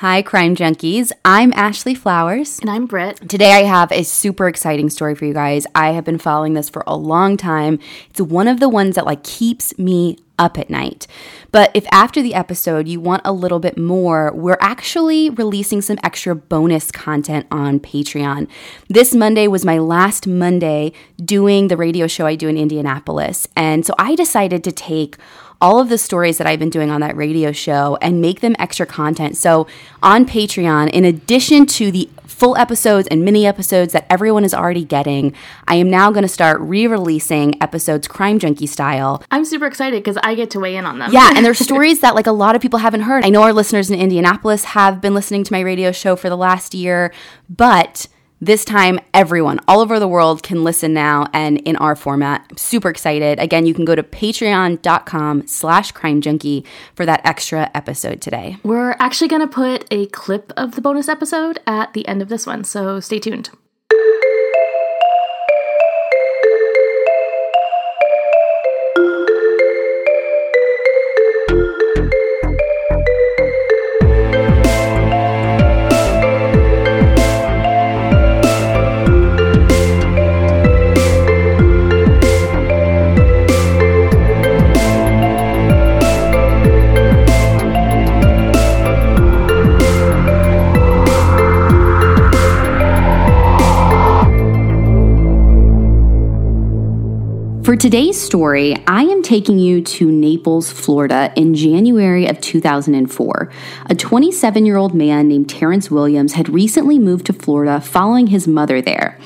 Hi, Crime Junkies. I'm Ashley Flowers. And I'm Britt. Today I have a super exciting story for you guys. I have been following this for a long time. It's one of the ones that like keeps me up at night. But if after the episode you want a little bit more, we're actually releasing some extra bonus content on Patreon. This Monday was my last Monday doing the radio show I do in Indianapolis. And so I decided to take all of the stories that I've been doing on that radio show and make them extra content. So on Patreon, in addition to the full episodes and mini episodes that everyone is already getting, I am now going to start re releasing episodes Crime Junkie style. I'm super excited because I get to weigh in on them. Yeah, and there's stories that like a lot of people haven't heard. I know our listeners in Indianapolis have been listening to my radio show for the last year, but this time, everyone all over the world can listen now and in our format. I'm super excited. Again, you can go to patreon.com slash crime junkie for that extra episode today. We're actually going to put a clip of the bonus episode at the end of this one, so stay tuned. Today's story, I am taking you to Naples, Florida in January of 2004. A 27 year old man named Terrance Williams had recently moved to Florida following his mother there.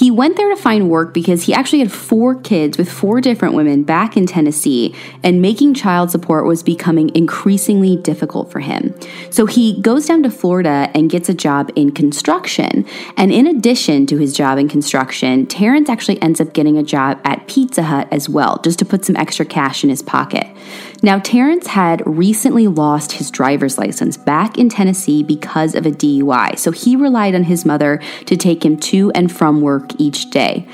He went there to find work because he actually had four kids with four different women back in Tennessee, and making child support was becoming increasingly difficult for him. So he goes down to Florida and gets a job in construction. And in addition to his job in construction, Terrance actually ends up getting a job at Pizza Hut as well, just to put some extra cash in his pocket. Now, Terrance had recently lost his driver's license back in Tennessee because of a DUI, so he relied on his mother to take him to and from work each day.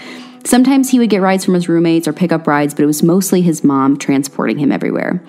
Sometimes he would get rides from his roommates or pick up rides, but it was mostly his mom transporting him everywhere.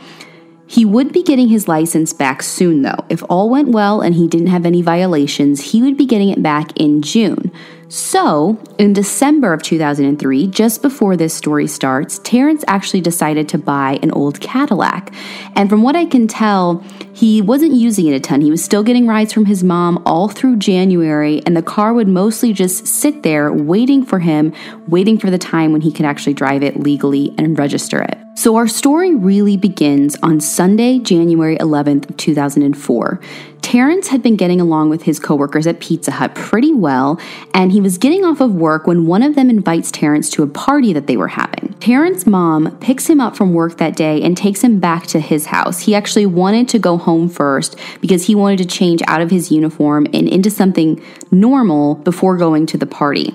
He would be getting his license back soon, though. If all went well and he didn't have any violations, he would be getting it back in June. So, in December of 2003, just before this story starts, Terrance actually decided to buy an old Cadillac. And from what I can tell, he wasn't using it a ton. He was still getting rides from his mom all through January, and the car would mostly just sit there waiting for him, waiting for the time when he could actually drive it legally and register it. So, our story really begins on Sunday, January 11th, 2004. Terrance had been getting along with his coworkers at Pizza Hut pretty well, and he was getting off of work when one of them invites Terrance to a party that they were having. Terrance's mom picks him up from work that day and takes him back to his house. He actually wanted to go home first because he wanted to change out of his uniform and into something normal before going to the party.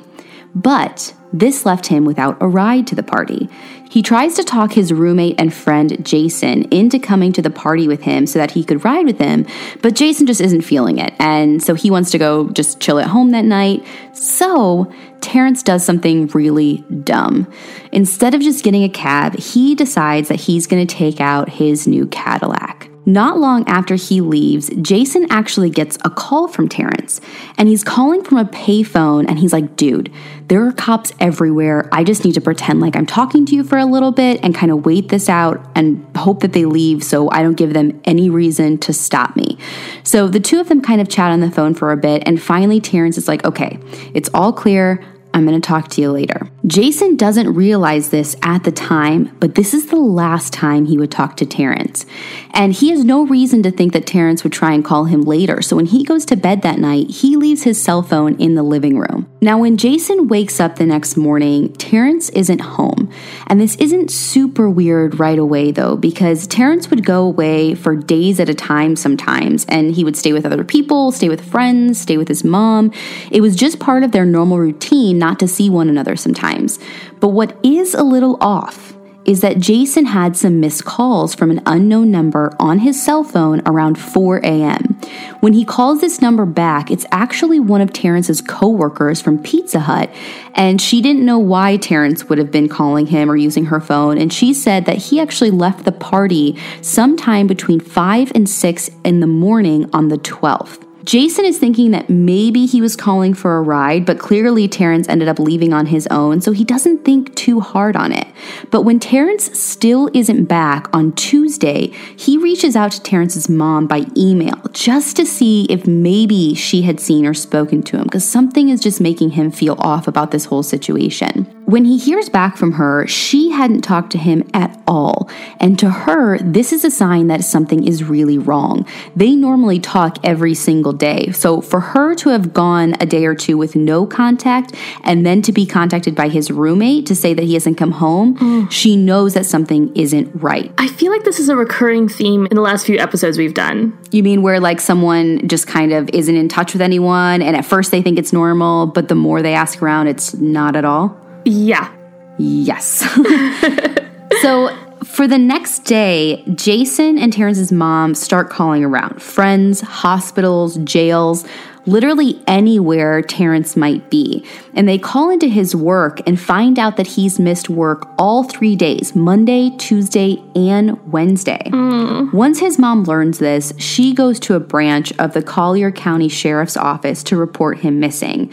But this left him without a ride to the party. He tries to talk his roommate and friend Jason into coming to the party with him so that he could ride with him, but Jason just isn't feeling it. And so he wants to go just chill at home that night. So Terrance does something really dumb. Instead of just getting a cab, he decides that he's going to take out his new Cadillac. Not long after he leaves, Jason actually gets a call from Terrance, and he's calling from a payphone and he's like, dude, there are cops everywhere. I just need to pretend like I'm talking to you for a little bit and kind of wait this out and hope that they leave so I don't give them any reason to stop me. So the two of them kind of chat on the phone for a bit, and finally, Terrance is like, okay, it's all clear. I'm going to talk to you later. Jason doesn't realize this at the time, but this is the last time he would talk to Terrance. And he has no reason to think that Terrance would try and call him later. So when he goes to bed that night, he leaves his cell phone in the living room. Now, when Jason wakes up the next morning, Terrance isn't home. And this isn't super weird right away, though, because Terrance would go away for days at a time sometimes, and he would stay with other people, stay with friends, stay with his mom. It was just part of their normal routine not to see one another sometimes. But what is a little off is that Jason had some missed calls from an unknown number on his cell phone around 4 a.m. When he calls this number back, it's actually one of Terrance's coworkers from Pizza Hut, and she didn't know why Terrance would have been calling him or using her phone, and she said that he actually left the party sometime between 5 and 6 in the morning on the 12th. Jason is thinking that maybe he was calling for a ride, but clearly Terrance ended up leaving on his own, so he doesn't think too hard on it. But when Terrance still isn't back on Tuesday, he reaches out to Terrance's mom by email just to see if maybe she had seen or spoken to him, because something is just making him feel off about this whole situation. When he hears back from her, she hadn't talked to him at all. And to her, this is a sign that something is really wrong. They normally talk every single day. So for her to have gone a day or two with no contact and then to be contacted by his roommate to say that he hasn't come home, mm. she knows that something isn't right. I feel like this is a recurring theme in the last few episodes we've done. You mean where like someone just kind of isn't in touch with anyone and at first they think it's normal, but the more they ask around, it's not at all? Yeah. Yes. so for the next day, Jason and Terrance's mom start calling around friends, hospitals, jails, literally anywhere Terrance might be. And they call into his work and find out that he's missed work all three days Monday, Tuesday, and Wednesday. Mm. Once his mom learns this, she goes to a branch of the Collier County Sheriff's Office to report him missing.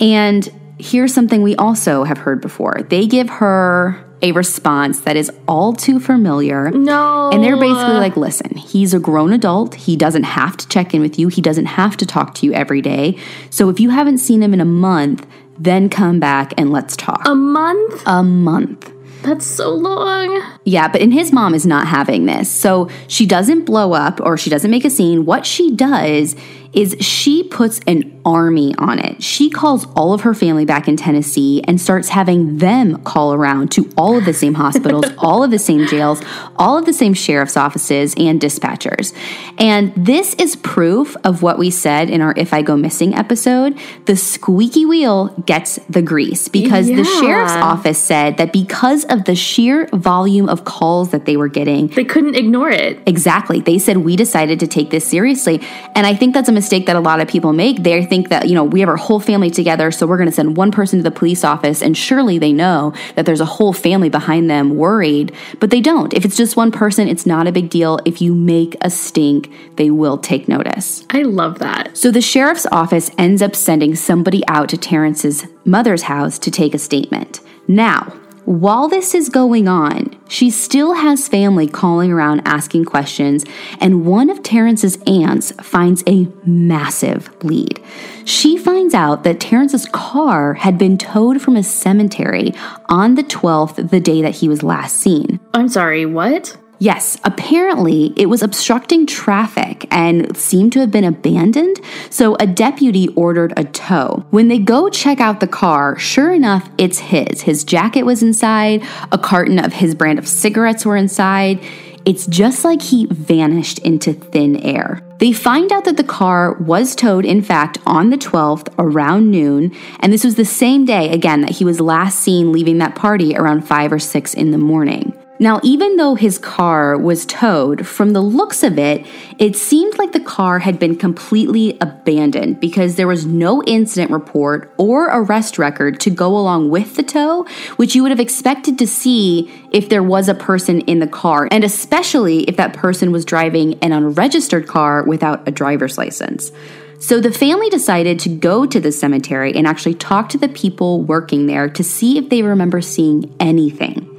And here's something we also have heard before. They give her a response that is all too familiar. No. And they're basically like, listen, he's a grown adult. He doesn't have to check in with you. He doesn't have to talk to you every day. So if you haven't seen him in a month, then come back and let's talk. A month? A month. That's so long. Yeah, but and his mom is not having this. So she doesn't blow up or she doesn't make a scene. What she does is she puts an army on it. She calls all of her family back in Tennessee and starts having them call around to all of the same hospitals, all of the same jails, all of the same sheriff's offices and dispatchers. And this is proof of what we said in our If I Go Missing episode. The squeaky wheel gets the grease because yeah. the sheriff's office said that because of the sheer volume of calls that they were getting, they couldn't ignore it. Exactly. They said, We decided to take this seriously. And I think that's a mistake that a lot of people make. They think that, you know, we have our whole family together, so we're going to send one person to the police office, and surely they know that there's a whole family behind them worried, but they don't. If it's just one person, it's not a big deal. If you make a stink, they will take notice. I love that. So the sheriff's office ends up sending somebody out to Terrance's mother's house to take a statement. Now, while this is going on, she still has family calling around asking questions, and one of Terrance's aunts finds a massive lead. She finds out that Terrance's car had been towed from a cemetery on the 12th, the day that he was last seen. I'm sorry, what? Yes, apparently it was obstructing traffic and seemed to have been abandoned, so a deputy ordered a tow. When they go check out the car, sure enough, it's his. His jacket was inside, a carton of his brand of cigarettes were inside. It's just like he vanished into thin air. They find out that the car was towed, in fact, on the 12th around noon, and this was the same day, again, that he was last seen leaving that party around 5 or 6 in the morning. Now, even though his car was towed, from the looks of it, it seemed like the car had been completely abandoned because there was no incident report or arrest record to go along with the tow, which you would have expected to see if there was a person in the car, and especially if that person was driving an unregistered car without a driver's license. So the family decided to go to the cemetery and actually talk to the people working there to see if they remember seeing anything.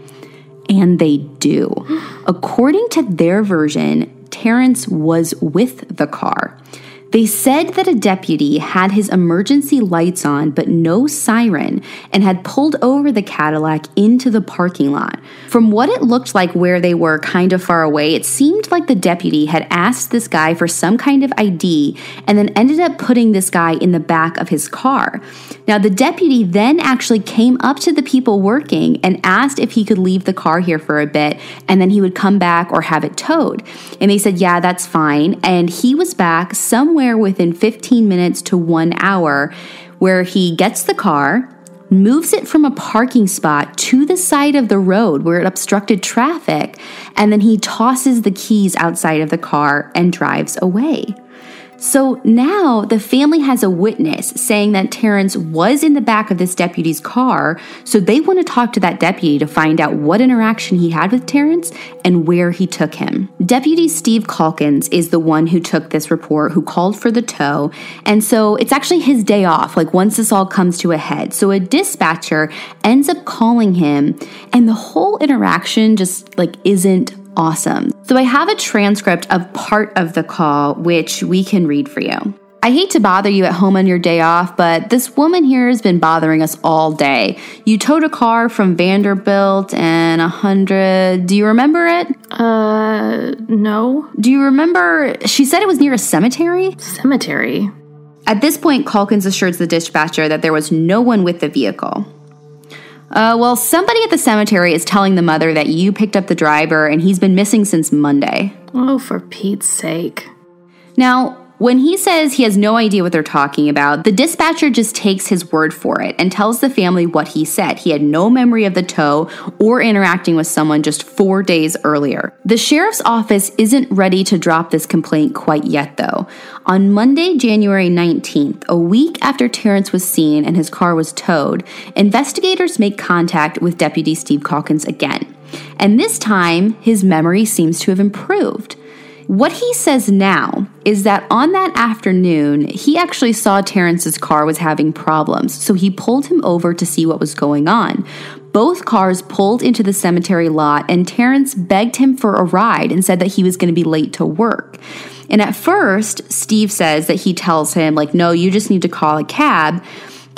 And they do. According to their version, Terrance was with the car. They said that a deputy had his emergency lights on but no siren and had pulled over the Cadillac into the parking lot. From what it looked like where they were kind of far away, it seemed like the deputy had asked this guy for some kind of ID and then ended up putting this guy in the back of his car. Now, the deputy then actually came up to the people working and asked if he could leave the car here for a bit and then he would come back or have it towed. And they said, Yeah, that's fine. And he was back somewhere somewhere within 15 minutes to one hour where he gets the car, moves it from a parking spot to the side of the road where it obstructed traffic, and then he tosses the keys outside of the car and drives away. So now the family has a witness saying that Terrance was in the back of this deputy's car. So they want to talk to that deputy to find out what interaction he had with Terrance and where he took him. Deputy Steve Calkins is the one who took this report, who called for the tow. And so it's actually his day off, like once this all comes to a head. So a dispatcher ends up calling him, and the whole interaction just like isn't awesome. So I have a transcript of part of the call, which we can read for you. I hate to bother you at home on your day off, but this woman here has been bothering us all day. You towed a car from Vanderbilt and a hundred. Do you remember it? Uh, no. Do you remember? She said it was near a cemetery? Cemetery. At this point, Calkins assures the dispatcher that there was no one with the vehicle. Uh, well, somebody at the cemetery is telling the mother that you picked up the driver and he's been missing since Monday. Oh, for Pete's sake. Now, when he says he has no idea what they're talking about, the dispatcher just takes his word for it and tells the family what he said. He had no memory of the tow or interacting with someone just four days earlier. The sheriff's office isn't ready to drop this complaint quite yet, though. On Monday, January 19th, a week after Terrance was seen and his car was towed, investigators make contact with Deputy Steve Calkins again. And this time, his memory seems to have improved. What he says now is that on that afternoon, he actually saw Terrance's car was having problems, so he pulled him over to see what was going on. Both cars pulled into the cemetery lot, and Terrance begged him for a ride and said that he was going to be late to work. And at first, Steve says that he tells him, like, no, you just need to call a cab.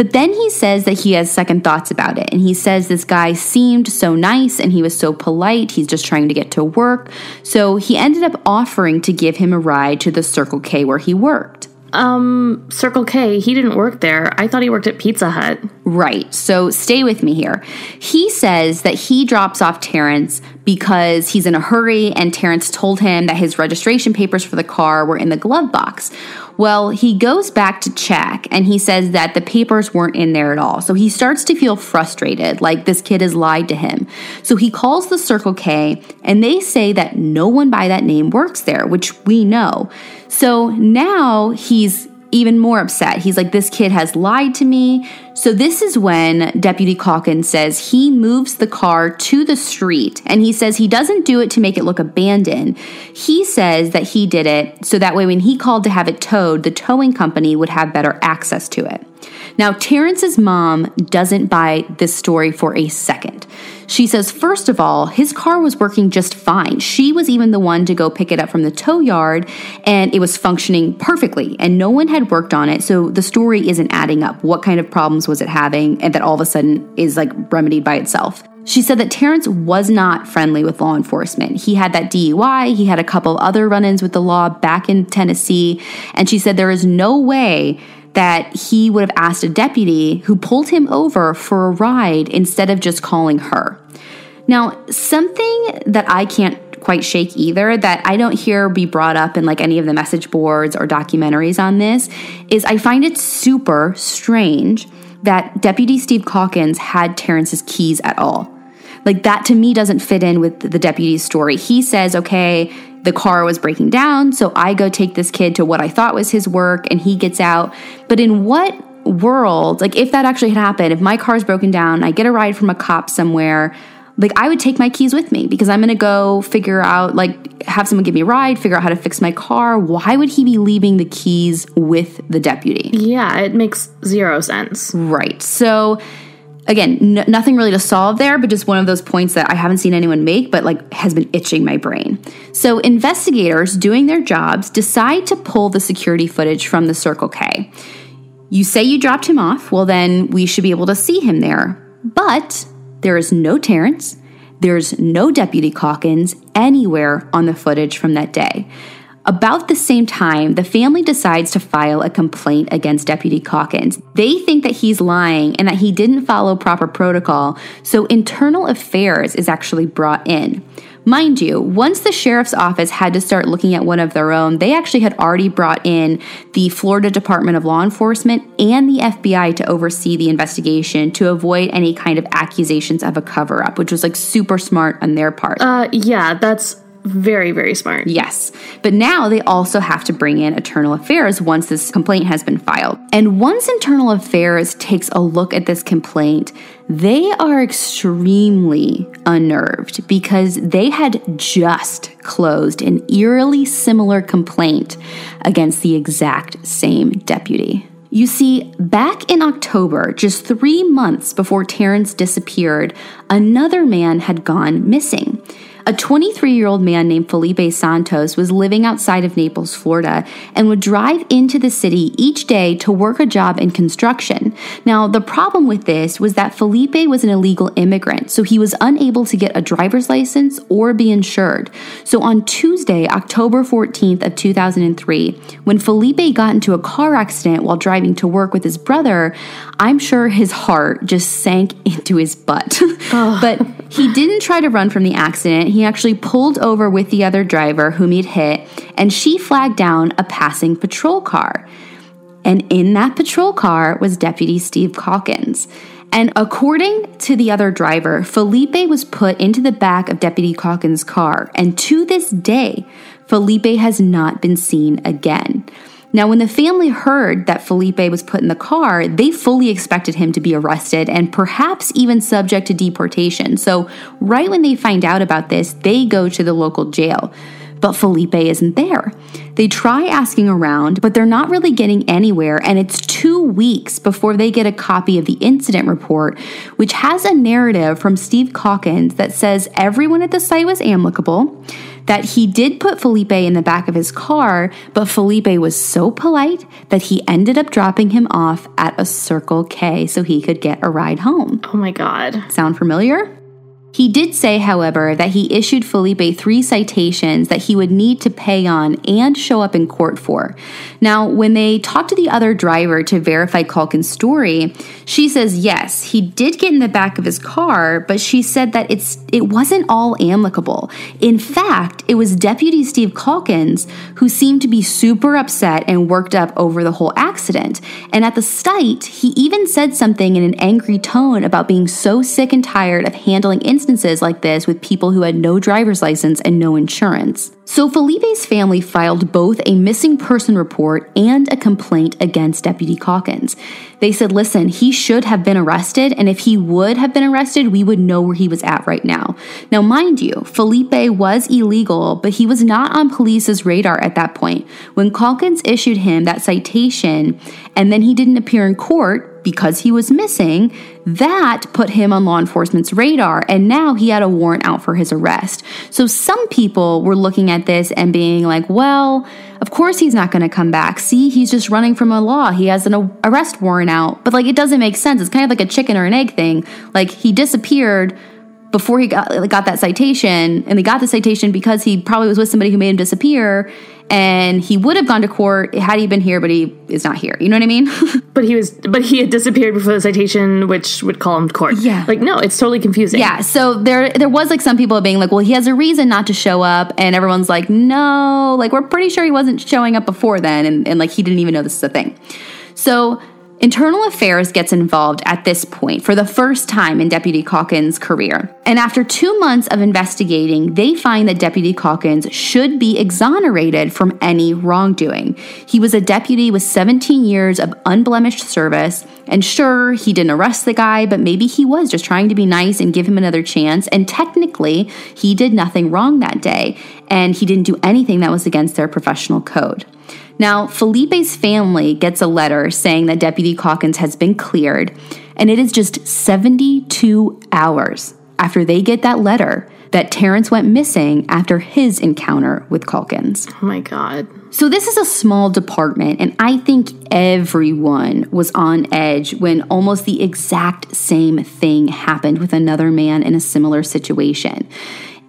But then he says that he has second thoughts about it. And he says this guy seemed so nice and he was so polite. He's just trying to get to work. So he ended up offering to give him a ride to the Circle K where he worked. Um, Circle K, he didn't work there. I thought he worked at Pizza Hut. Right. So stay with me here. He says that he drops off Terrance because he's in a hurry and Terrance told him that his registration papers for the car were in the glove box. Well, he goes back to check and he says that the papers weren't in there at all. So he starts to feel frustrated, like this kid has lied to him. So he calls the Circle K and they say that no one by that name works there, which we know. So now he's even more upset. He's like, This kid has lied to me. So, this is when Deputy Calkins says he moves the car to the street and he says he doesn't do it to make it look abandoned. He says that he did it so that way when he called to have it towed, the towing company would have better access to it. Now, Terrance's mom doesn't buy this story for a second. She says, first of all, his car was working just fine. She was even the one to go pick it up from the tow yard, and it was functioning perfectly, and no one had worked on it. So the story isn't adding up. What kind of problems was it having, and that all of a sudden is like remedied by itself? She said that Terrance was not friendly with law enforcement. He had that DUI, he had a couple other run ins with the law back in Tennessee, and she said there is no way that he would have asked a deputy who pulled him over for a ride instead of just calling her. Now, something that I can't quite shake either that I don't hear be brought up in like any of the message boards or documentaries on this is I find it super strange that Deputy Steve Calkins had Terrance's keys at all. Like that to me doesn't fit in with the deputy's story. He says, okay, the car was breaking down, so I go take this kid to what I thought was his work and he gets out. But in what world, like if that actually had happened, if my car's broken down, I get a ride from a cop somewhere, like I would take my keys with me because I'm going to go figure out like have someone give me a ride, figure out how to fix my car. Why would he be leaving the keys with the deputy? Yeah, it makes zero sense. Right. So again, n- nothing really to solve there, but just one of those points that I haven't seen anyone make, but like has been itching my brain. So, investigators doing their jobs decide to pull the security footage from the Circle K. You say you dropped him off, well, then we should be able to see him there. But there is no Terrance, there's no Deputy Calkins anywhere on the footage from that day. About the same time, the family decides to file a complaint against Deputy Calkins. They think that he's lying and that he didn't follow proper protocol, so internal affairs is actually brought in. Mind you, once the sheriff's office had to start looking at one of their own, they actually had already brought in the Florida Department of Law Enforcement and the FBI to oversee the investigation to avoid any kind of accusations of a cover up, which was like super smart on their part. Uh, yeah, that's very, very smart. Yes. But now they also have to bring in Internal Affairs once this complaint has been filed. And once Internal Affairs takes a look at this complaint, they are extremely unnerved because they had just closed an eerily similar complaint against the exact same deputy. You see, back in October, just three months before Terrance disappeared, another man had gone missing. A 23 year old man named Felipe Santos was living outside of Naples, Florida, and would drive into the city each day to work a job in construction. Now, the problem with this was that Felipe was an illegal immigrant, so he was unable to get a driver's license or be insured. So on Tuesday, October 14th of 2003, when Felipe got into a car accident while driving to work with his brother, I'm sure his heart just sank into his butt. but he didn't try to run from the accident. He actually pulled over with the other driver whom he'd hit, and she flagged down a passing patrol car. And in that patrol car was Deputy Steve Calkins. And according to the other driver, Felipe was put into the back of Deputy Calkins' car. And to this day, Felipe has not been seen again. Now, when the family heard that Felipe was put in the car, they fully expected him to be arrested and perhaps even subject to deportation. So, right when they find out about this, they go to the local jail. But Felipe isn't there. They try asking around, but they're not really getting anywhere, and it's two weeks before they get a copy of the incident report, which has a narrative from Steve Calkins that says everyone at the site was amicable that he did put Felipe in the back of his car, but Felipe was so polite that he ended up dropping him off at a Circle K so he could get a ride home. Oh my God. Sound familiar? He did say, however, that he issued Felipe three citations that he would need to pay on and show up in court for. Now, when they talked to the other driver to verify Calkins' story, she says yes, he did get in the back of his car, but she said that it's it wasn't all amicable. In fact, it was Deputy Steve Calkins who seemed to be super upset and worked up over the whole accident. And at the site, he even said something in an angry tone about being so sick and tired of handling incidents instances like this with people who had no driver's license and no insurance. So Felipe's family filed both a missing person report and a complaint against Deputy Calkins. They said, listen, he should have been arrested, and if he would have been arrested, we would know where he was at right now. Now, mind you, Felipe was illegal, but he was not on police's radar at that point. When Calkins issued him that citation and then he didn't appear in court, because he was missing, that put him on law enforcement's radar, and now he had a warrant out for his arrest. So some people were looking at this and being like, well, of course he's not going to come back. See, he's just running from a law. He has an arrest warrant out. But like, it doesn't make sense. It's kind of like a chicken or an egg thing. Like, he disappeared before he got, got that citation, and they got the citation because he probably was with somebody who made him disappear and he would have gone to court had he been here, but he is not here. You know what I mean? but he was, but he had disappeared before the citation, which would call him to court. Yeah, like no, it's totally confusing. Yeah, so there, there was like some people being like, well, he has a reason not to show up, and everyone's like, no, like we're pretty sure he wasn't showing up before then, and, and like he didn't even know this is a thing. So Internal Affairs gets involved at this point for the first time in Deputy Calkins' career. And after two months of investigating, they find that Deputy Calkins should be exonerated from any wrongdoing. He was a deputy with 17 years of unblemished service, and sure, he didn't arrest the guy, but maybe he was just trying to be nice and give him another chance. And technically, he did nothing wrong that day, and he didn't do anything that was against their professional code. Now, Felipe's family gets a letter saying that Deputy Calkins has been cleared, and it is just 72 hours after they get that letter that Terrance went missing after his encounter with Calkins. Oh my God. So, this is a small department, and I think everyone was on edge when almost the exact same thing happened with another man in a similar situation.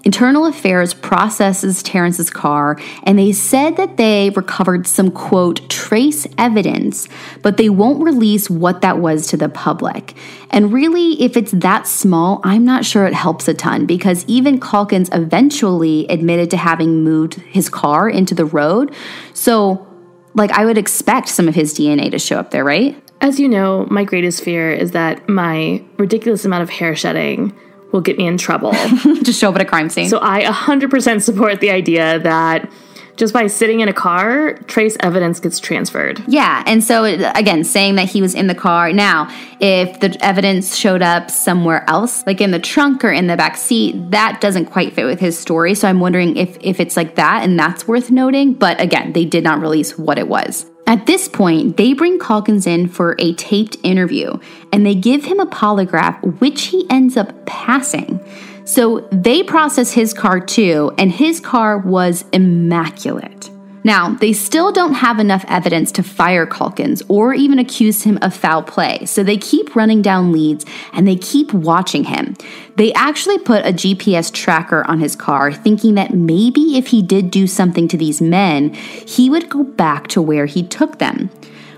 Internal Affairs processes Terrance's car and they said that they recovered some quote trace evidence, but they won't release what that was to the public. And really, if it's that small, I'm not sure it helps a ton because even Calkins eventually admitted to having moved his car into the road. So, like, I would expect some of his DNA to show up there, right? As you know, my greatest fear is that my ridiculous amount of hair shedding will get me in trouble. Just show up at a crime scene. So I 100% support the idea that just by sitting in a car, trace evidence gets transferred. Yeah. And so, again, saying that he was in the car. Now, if the evidence showed up somewhere else, like in the trunk or in the back seat, that doesn't quite fit with his story. So I'm wondering if, if it's like that and that's worth noting. But again, they did not release what it was. At this point, they bring Calkins in for a taped interview and they give him a polygraph, which he ends up passing. So they process his car too, and his car was immaculate. Now, they still don't have enough evidence to fire Calkins or even accuse him of foul play, so they keep running down leads and they keep watching him. They actually put a GPS tracker on his car, thinking that maybe if he did do something to these men, he would go back to where he took them.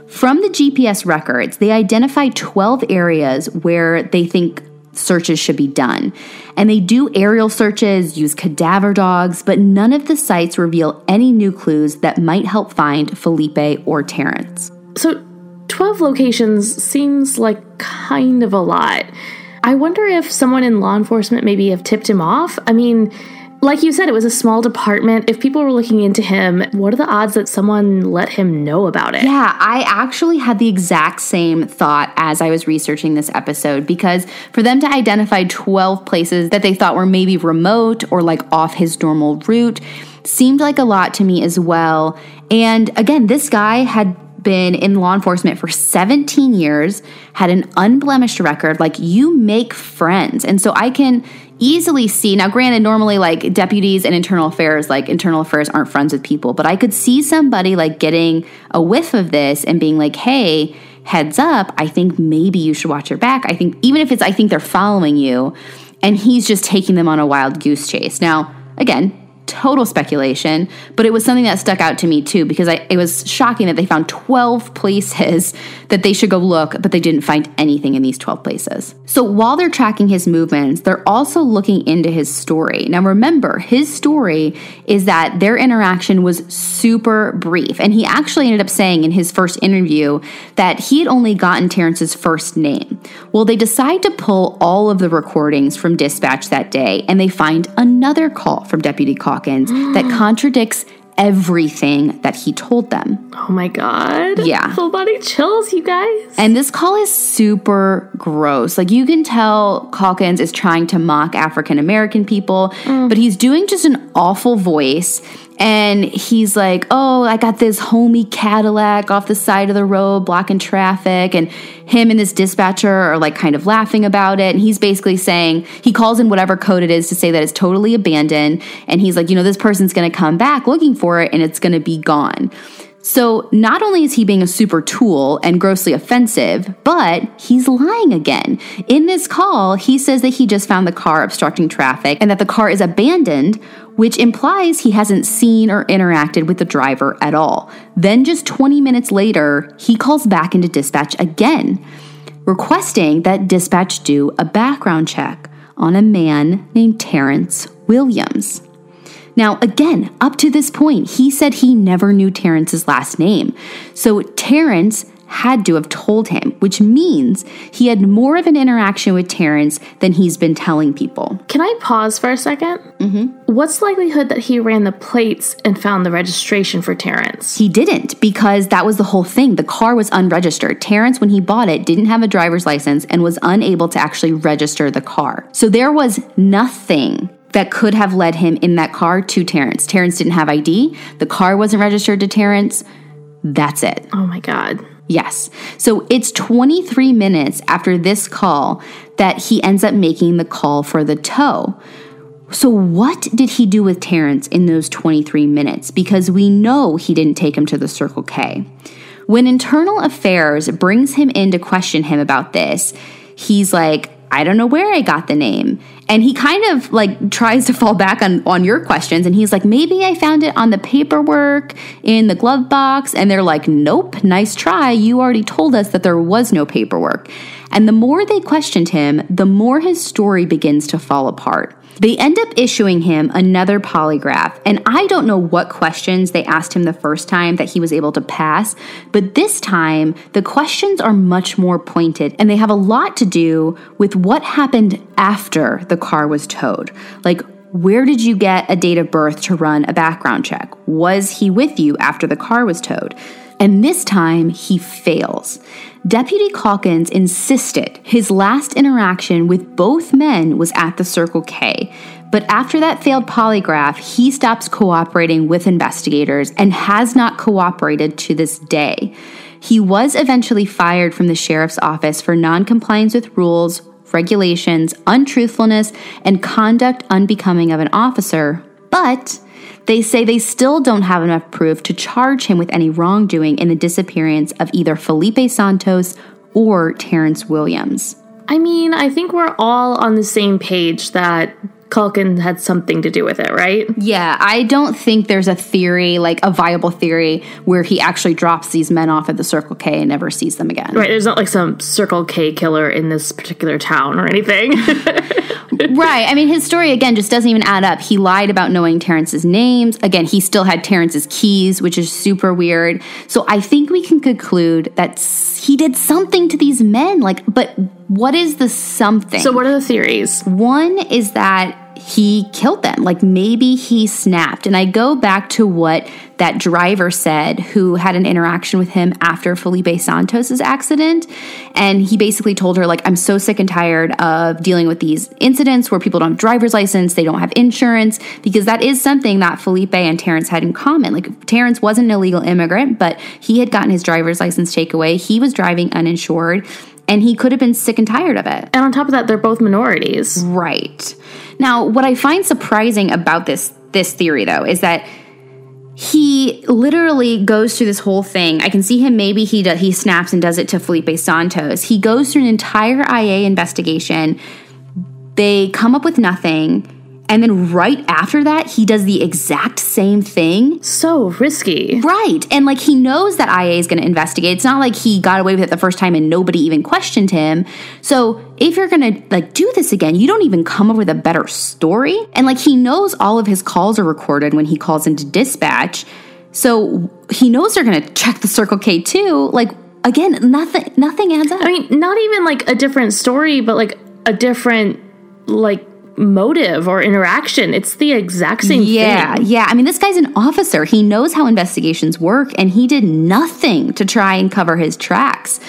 From the GPS records, they identify 12 areas where they think searches should be done. And they do aerial searches, use cadaver dogs, but none of the sites reveal any new clues that might help find Felipe or Terrance. So, 12 locations seems like kind of a lot. I wonder if someone in law enforcement maybe have tipped him off. I mean, like you said, it was a small department. If people were looking into him, what are the odds that someone let him know about it? Yeah, I actually had the exact same thought as I was researching this episode because for them to identify 12 places that they thought were maybe remote or like off his normal route seemed like a lot to me as well. And again, this guy had been in law enforcement for 17 years, had an unblemished record. Like, you make friends. And so I can easily see. Now granted normally like deputies and internal affairs like internal affairs aren't friends with people but i could see somebody like getting a whiff of this and being like hey heads up i think maybe you should watch your back. I think even if it's i think they're following you and he's just taking them on a wild goose chase. Now again total speculation, but it was something that stuck out to me too because I, it was shocking that they found 12 places that they should go look, but they didn't find anything in these 12 places. So while they're tracking his movements, they're also looking into his story. Now remember, his story is that their interaction was super brief, and he actually ended up saying in his first interview that he had only gotten Terrance's first name. Well, they decide to pull all of the recordings from dispatch that day, and they find another call from Deputy Carr That contradicts everything that he told them. Oh my god. Yeah. Full body chills, you guys. And this call is super gross. Like you can tell Calkins is trying to mock African American people, mm. but he's doing just an awful voice and he's like, Oh, I got this homie Cadillac off the side of the road blocking traffic. And him and this dispatcher are like kind of laughing about it. And he's basically saying, he calls in whatever code it is to say that it's totally abandoned. And he's like, You know, this person's going to come back looking for it and it's going to be gone. So, not only is he being a super tool and grossly offensive, but he's lying again. In this call, he says that he just found the car obstructing traffic and that the car is abandoned, which implies he hasn't seen or interacted with the driver at all. Then, just 20 minutes later, he calls back into dispatch again, requesting that dispatch do a background check on a man named Terrance Williams. Now, again, up to this point, he said he never knew Terrance's last name. So Terrance had to have told him, which means he had more of an interaction with Terrance than he's been telling people. Can I pause for a 2nd mm-hmm. What's the likelihood that he ran the plates and found the registration for Terrance? He didn't because that was the whole thing. The car was unregistered. Terrance, when he bought it, didn't have a driver's license and was unable to actually register the car. So there was nothing that could have led him in that car to Terrance. Terrance didn't have ID, the car wasn't registered to Terrance. That's it. Oh my God. Yes. So it's 23 minutes after this call that he ends up making the call for the tow. So, what did he do with Terrance in those 23 minutes? Because we know he didn't take him to the Circle K. When Internal Affairs brings him in to question him about this, he's like, I don't know where I got the name. And he kind of like tries to fall back on, on your questions. And he's like, maybe I found it on the paperwork in the glove box. And they're like, nope, nice try. You already told us that there was no paperwork. And the more they questioned him, the more his story begins to fall apart. They end up issuing him another polygraph, and I don't know what questions they asked him the first time that he was able to pass, but this time the questions are much more pointed and they have a lot to do with what happened after the car was towed. Like, where did you get a date of birth to run a background check? Was he with you after the car was towed? And this time he fails. Deputy Calkins insisted his last interaction with both men was at the Circle K. But after that failed polygraph, he stops cooperating with investigators and has not cooperated to this day. He was eventually fired from the sheriff's office for noncompliance with rules, regulations, untruthfulness, and conduct unbecoming of an officer. But they say they still don't have enough proof to charge him with any wrongdoing in the disappearance of either Felipe Santos or Terrance Williams. I mean, I think we're all on the same page that Calkins had something to do with it, right? Yeah, I don't think there's a theory, like a viable theory, where he actually drops these men off at the Circle K and never sees them again. Right, there's not like some Circle K killer in this particular town or anything. right. I mean, his story, again, just doesn't even add up. He lied about knowing Terrance's names. Again, he still had Terrance's keys, which is super weird. So I think we can conclude that he did something to these men. Like, but what is the something? So, what are the theories? One is that he killed them. Like maybe he snapped. And I go back to what that driver said who had an interaction with him after Felipe Santos's accident. And he basically told her, like, I'm so sick and tired of dealing with these incidents where people don't have driver's license, they don't have insurance, because that is something that Felipe and Terrance had in common. Like Terrance wasn't an illegal immigrant, but he had gotten his driver's license taken away. He was driving uninsured and he could have been sick and tired of it. And on top of that, they're both minorities. Right. Now, what I find surprising about this this theory though is that he literally goes through this whole thing. I can see him maybe he he snaps and does it to Felipe Santos. He goes through an entire IA investigation. They come up with nothing and then right after that, he does the exact same thing. So risky. Right. And like he knows that IA is going to investigate. It's not like he got away with it the first time and nobody even questioned him. So if you're going to like do this again, you don't even come up with a better story. And like he knows all of his calls are recorded when he calls into dispatch. So he knows they're going to check the Circle K too. Like again, nothing nothing adds up. I mean, not even like a different story, but like a different like motive or interaction. It's the exact same yeah, thing. Yeah, I mean, this guy's an officer. He knows how investigations work, and he did nothing to try and cover his tracks.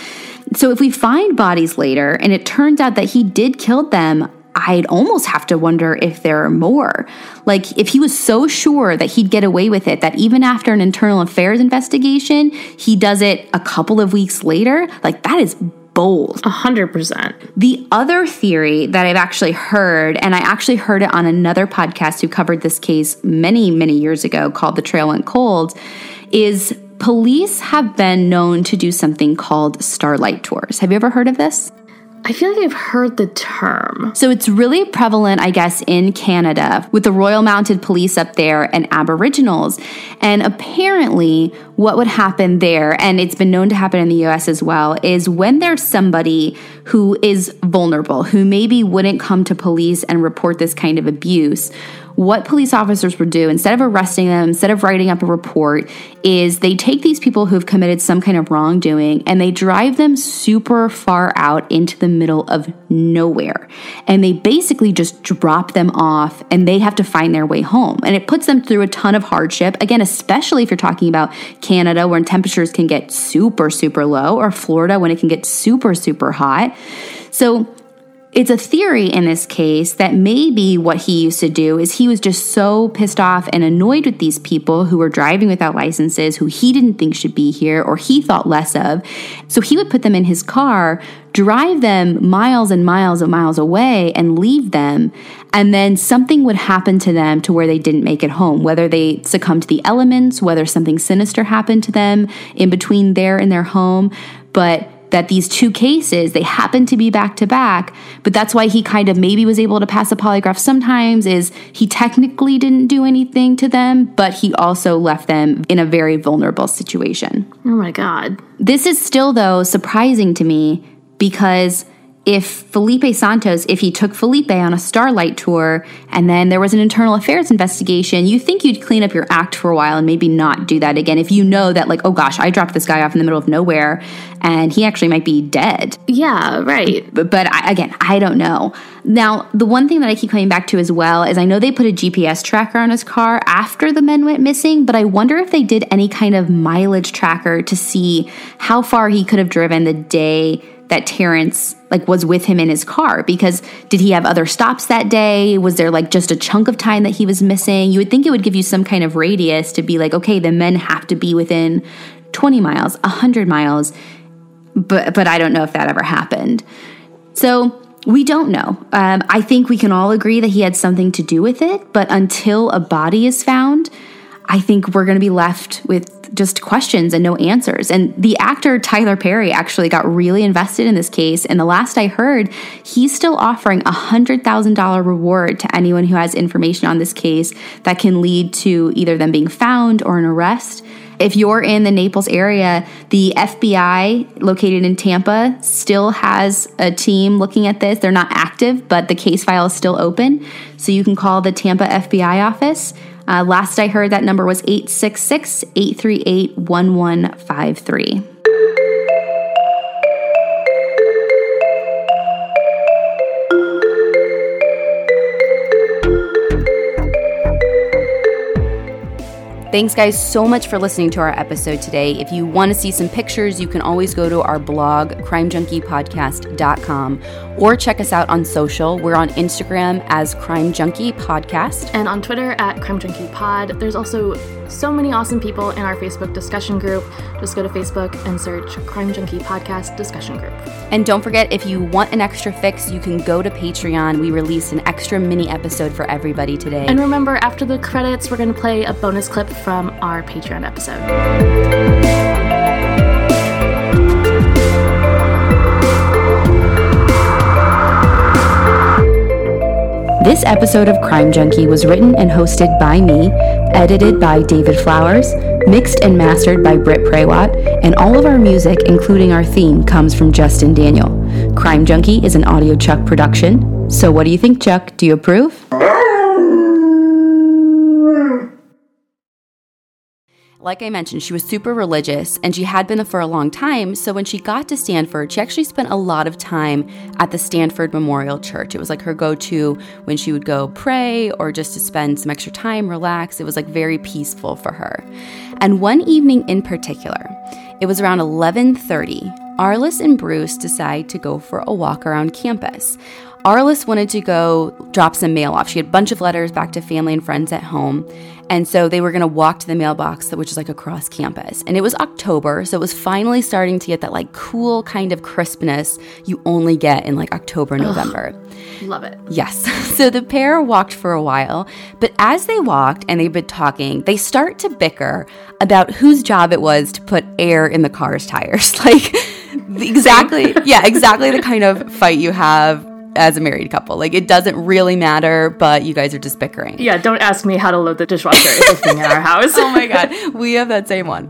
So if we find bodies later and it turns out that he did kill them, I'd almost have to wonder if there are more. Like, if he was so sure that he'd get away with it, that even after an internal affairs investigation, he does it a couple of weeks later, like, that is bold. A hundred percent. The other theory that I've actually heard, and I actually heard it on another podcast who covered this case many, many years ago called The Trail Went Cold, is police have been known to do something called starlight tours. Have you ever heard of this? I feel like I've heard the term. So it's really prevalent, I guess, in Canada with the Royal Mounted Police up there and Aboriginals. And apparently, what would happen there, and it's been known to happen in the US as well, is when there's somebody who is vulnerable, who maybe wouldn't come to police and report this kind of abuse what police officers would do instead of arresting them, instead of writing up a report, is they take these people who've committed some kind of wrongdoing and they drive them super far out into the middle of nowhere. And they basically just drop them off and they have to find their way home. And it puts them through a ton of hardship. Again, especially if you're talking about Canada where temperatures can get super, super low, or Florida when it can get super, super hot. So it's a theory in this case that maybe what he used to do is he was just so pissed off and annoyed with these people who were driving without licenses, who he didn't think should be here or he thought less of. So he would put them in his car, drive them miles and miles and miles away, and leave them. And then something would happen to them to where they didn't make it home, whether they succumbed to the elements, whether something sinister happened to them in between there and their home. But that these two cases, they happen to be back to back, but that's why he kind of maybe was able to pass a polygraph sometimes is he technically didn't do anything to them, but he also left them in a very vulnerable situation. Oh my god. This is still though surprising to me because if Felipe Santos, if he took Felipe on a Starlight tour and then there was an internal affairs investigation, you think you'd clean up your act for a while and maybe not do that again if you know that, like, oh gosh, I dropped this guy off in the middle of nowhere and he actually might be dead. Yeah, right. But, but I, again, I don't know. Now, the one thing that I keep coming back to as well is I know they put a GPS tracker on his car after the men went missing, but I wonder if they did any kind of mileage tracker to see how far he could have driven the day that Terrance like was with him in his car because did he have other stops that day? Was there like just a chunk of time that he was missing? You would think it would give you some kind of radius to be like, okay, the men have to be within 20 miles, 100 miles. But but I don't know if that ever happened. So we don't know. Um, I think we can all agree that he had something to do with it, but until a body is found, I think we're going to be left with just questions and no answers. And the actor Tyler Perry actually got really invested in this case. And the last I heard, he's still offering a $100,000 reward to anyone who has information on this case that can lead to either them being found or an arrest. If you're in the Naples area, the FBI located in Tampa still has a team looking at this. They're not active, but the case file is still open. So you can call the Tampa FBI office. Uh, last I heard, that number was 866 838 1153. Thanks, guys, so much for listening to our episode today. If you want to see some pictures, you can always go to our blog, crimejunkiepodcast.com, or check us out on social. We're on Instagram as Crime Junkie Podcast. And on Twitter at Crime Junkie Pod. There's also so many awesome people in our Facebook discussion group. Just go to Facebook and search Crime Junkie Podcast Discussion Group. And don't forget, if you want an extra fix, you can go to Patreon. We released an extra mini episode for everybody today. And remember, after the credits, we're going to play a bonus clip from our Patreon episode. This episode of Crime Junkie was written and hosted by me, edited by David Flowers, mixed and mastered by Britt Prawat, and all of our music, including our theme, comes from Justin Daniel. Crime Junkie is an Audio Chuck production. So, what do you think, Chuck? Do you approve? Like I mentioned, she was super religious and she had been for a long time. So when she got to Stanford, she actually spent a lot of time at the Stanford Memorial Church. It was like her go to when she would go pray or just to spend some extra time, relax. It was like very peaceful for her. And one evening in particular, it was around 11:30. Arlis and Bruce decide to go for a walk around campus. Arlis wanted to go drop some mail off. She had a bunch of letters back to family and friends at home. And so they were going to walk to the mailbox, which is like across campus. And it was October, so it was finally starting to get that like cool kind of crispness you only get in like October, November. Ugh, love it. Yes. So the pair walked for a while, but as they walked and they've been talking, they start to bicker about whose job it was to put air in the car's tires. Like, exactly, yeah, exactly the kind of fight you have as a married couple. Like it doesn't really matter, but you guys are just bickering. Yeah, don't ask me how to load the dishwasher. It's a thing in our house. oh my god, we have that same one.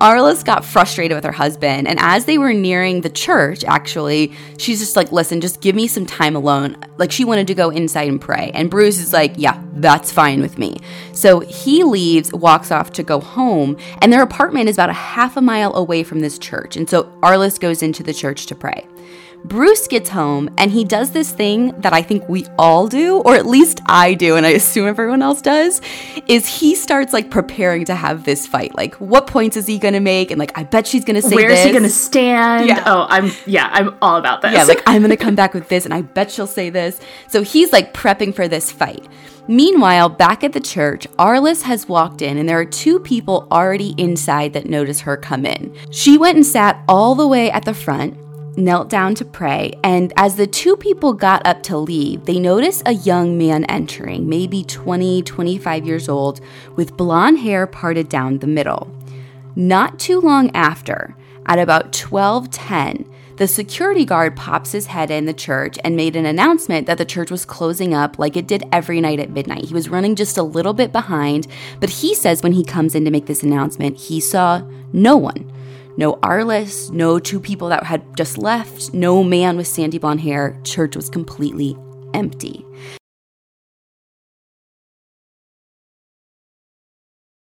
Arlis got frustrated with her husband, and as they were nearing the church, actually, she's just like, "Listen, just give me some time alone." Like she wanted to go inside and pray, and Bruce is like, "Yeah, that's fine with me." So he leaves, walks off to go home, and their apartment is about a half a mile away from this church, and so Arlis goes into the church to pray. Bruce gets home and he does this thing that I think we all do, or at least I do, and I assume everyone else does, is he starts like preparing to have this fight. Like, what points is he gonna make? And like, I bet she's gonna say Where is he gonna stand? Yeah. Oh, I'm yeah, I'm all about this. Yeah, like I'm gonna come back with this, and I bet she'll say this. So he's like prepping for this fight. Meanwhile, back at the church, Arlis has walked in, and there are two people already inside that notice her come in. She went and sat all the way at the front, knelt down to pray, and as the two people got up to leave, they noticed a young man entering, maybe 20, 25 years old, with blonde hair parted down the middle. Not too long after, at about 12:10, the security guard pops his head in the church and made an announcement that the church was closing up like it did every night at midnight. He was running just a little bit behind, but he says when he comes in to make this announcement, he saw no one no Arlis, no two people that had just left, no man with sandy blonde hair. Church was completely empty.